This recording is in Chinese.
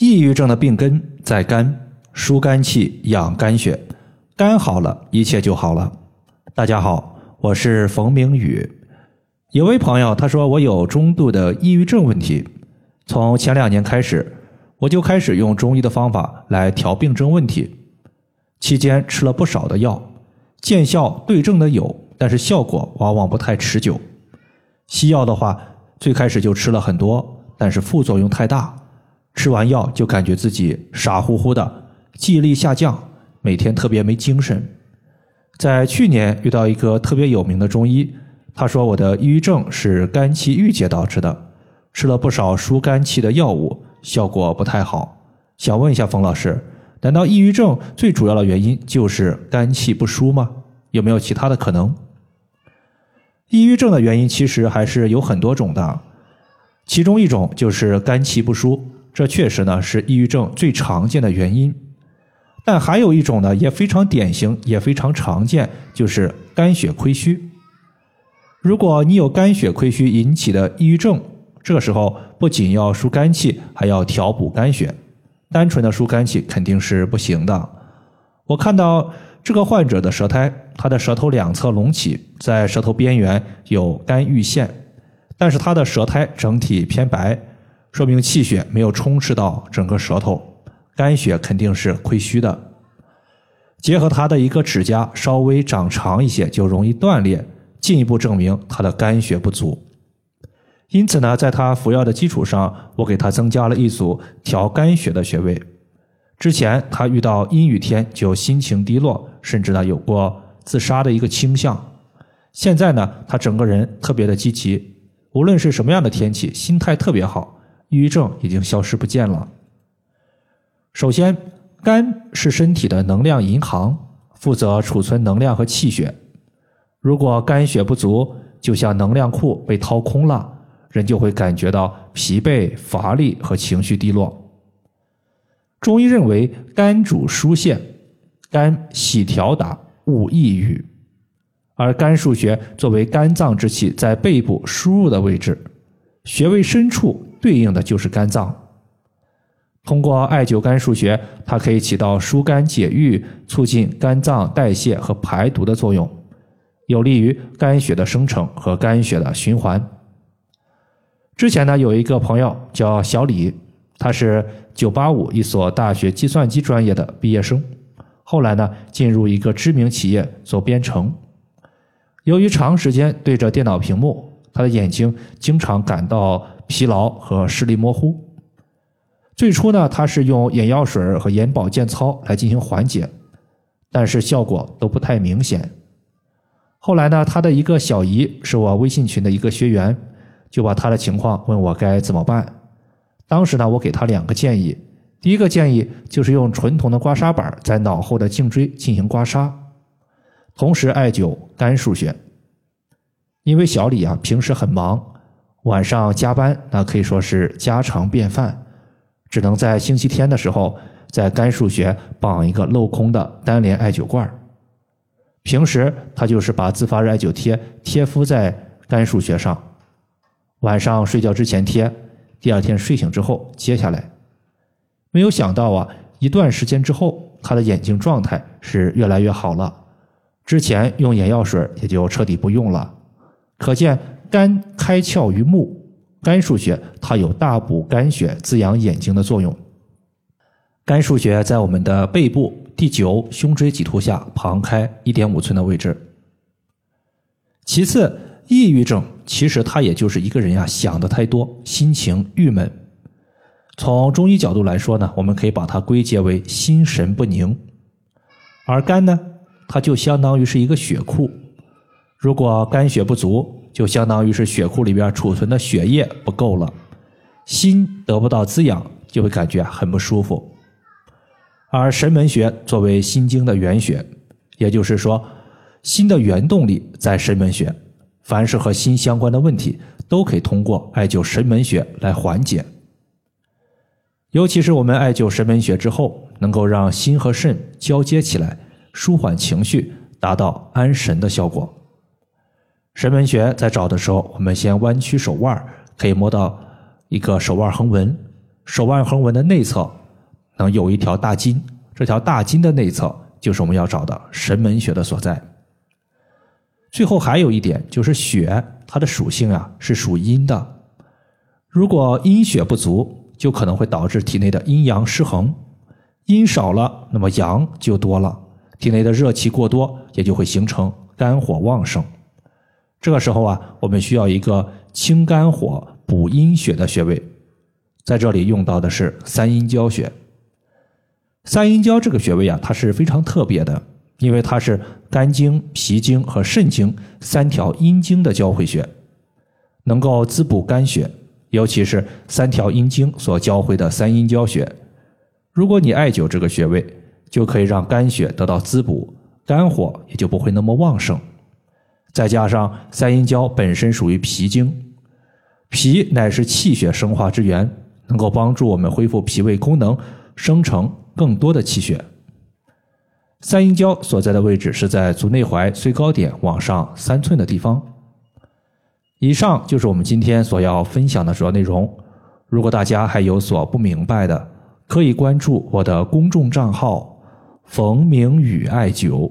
抑郁症的病根在肝，疏肝气，养肝血，肝好了，一切就好了。大家好，我是冯明宇。有位朋友他说我有中度的抑郁症问题，从前两年开始，我就开始用中医的方法来调病症问题，期间吃了不少的药，见效对症的有，但是效果往往不太持久。西药的话，最开始就吃了很多，但是副作用太大。吃完药就感觉自己傻乎乎的，记忆力下降，每天特别没精神。在去年遇到一个特别有名的中医，他说我的抑郁症是肝气郁结导致的，吃了不少疏肝气的药物，效果不太好。想问一下冯老师，难道抑郁症最主要的原因就是肝气不舒吗？有没有其他的可能？抑郁症的原因其实还是有很多种的，其中一种就是肝气不舒。这确实呢是抑郁症最常见的原因，但还有一种呢也非常典型，也非常常见，就是肝血亏虚。如果你有肝血亏虚引起的抑郁症，这个时候不仅要疏肝气，还要调补肝血。单纯的疏肝气肯定是不行的。我看到这个患者的舌苔，他的舌头两侧隆起，在舌头边缘有肝郁陷，但是他的舌苔整体偏白。说明气血没有充斥到整个舌头，肝血肯定是亏虚的。结合他的一个指甲稍微长长一些，就容易断裂，进一步证明他的肝血不足。因此呢，在他服药的基础上，我给他增加了一组调肝血的穴位。之前他遇到阴雨天就心情低落，甚至呢有过自杀的一个倾向。现在呢，他整个人特别的积极，无论是什么样的天气，心态特别好。抑郁症已经消失不见了。首先，肝是身体的能量银行，负责储存能量和气血。如果肝血不足，就像能量库被掏空了，人就会感觉到疲惫、乏力和情绪低落。中医认为，肝主疏泄，肝喜调达，勿抑郁。而肝腧穴作为肝脏之气在背部输入的位置，穴位深处。对应的就是肝脏。通过艾灸肝腧穴，它可以起到疏肝解郁、促进肝脏代谢和排毒的作用，有利于肝血的生成和肝血的循环。之前呢，有一个朋友叫小李，他是985一所大学计算机专业的毕业生，后来呢，进入一个知名企业做编程。由于长时间对着电脑屏幕，他的眼睛经常感到。疲劳和视力模糊。最初呢，他是用眼药水和眼保健操来进行缓解，但是效果都不太明显。后来呢，他的一个小姨是我微信群的一个学员，就把他的情况问我该怎么办。当时呢，我给他两个建议。第一个建议就是用纯铜的刮痧板在脑后的颈椎进行刮痧，同时艾灸肝腧穴。因为小李啊平时很忙。晚上加班，那可以说是家常便饭，只能在星期天的时候在肝腧穴绑一个镂空的单联艾灸罐平时他就是把自发热艾灸贴贴敷在肝腧穴上，晚上睡觉之前贴，第二天睡醒之后揭下来。没有想到啊，一段时间之后，他的眼睛状态是越来越好了，之前用眼药水也就彻底不用了，可见。肝开窍于目，肝腧穴它有大补肝血、滋养眼睛的作用。肝腧穴在我们的背部第九胸椎棘突下旁开一点五寸的位置。其次，抑郁症其实它也就是一个人呀想的太多，心情郁闷。从中医角度来说呢，我们可以把它归结为心神不宁。而肝呢，它就相当于是一个血库，如果肝血不足。就相当于是血库里边储存的血液不够了，心得不到滋养，就会感觉很不舒服。而神门穴作为心经的原穴，也就是说，心的原动力在神门穴，凡是和心相关的问题，都可以通过艾灸神门穴来缓解。尤其是我们艾灸神门穴之后，能够让心和肾交接起来，舒缓情绪，达到安神的效果。神门穴在找的时候，我们先弯曲手腕，可以摸到一个手腕横纹，手腕横纹的内侧能有一条大筋，这条大筋的内侧就是我们要找的神门穴的所在。最后还有一点就是血，它的属性啊是属阴的，如果阴血不足，就可能会导致体内的阴阳失衡，阴少了，那么阳就多了，体内的热气过多，也就会形成肝火旺盛。这个时候啊，我们需要一个清肝火、补阴血的穴位，在这里用到的是三阴交穴。三阴交这个穴位啊，它是非常特别的。因为它是肝经、脾经和肾经三条阴经的交汇穴，能够滋补肝血，尤其是三条阴经所交汇的三阴交穴。如果你艾灸这个穴位，就可以让肝血得到滋补，肝火也就不会那么旺盛。再加上三阴交本身属于脾经，脾乃是气血生化之源，能够帮助我们恢复脾胃功能，生成更多的气血。三阴交所在的位置是在足内踝最高点往上三寸的地方。以上就是我们今天所要分享的主要内容。如果大家还有所不明白的，可以关注我的公众账号“冯明宇艾灸”，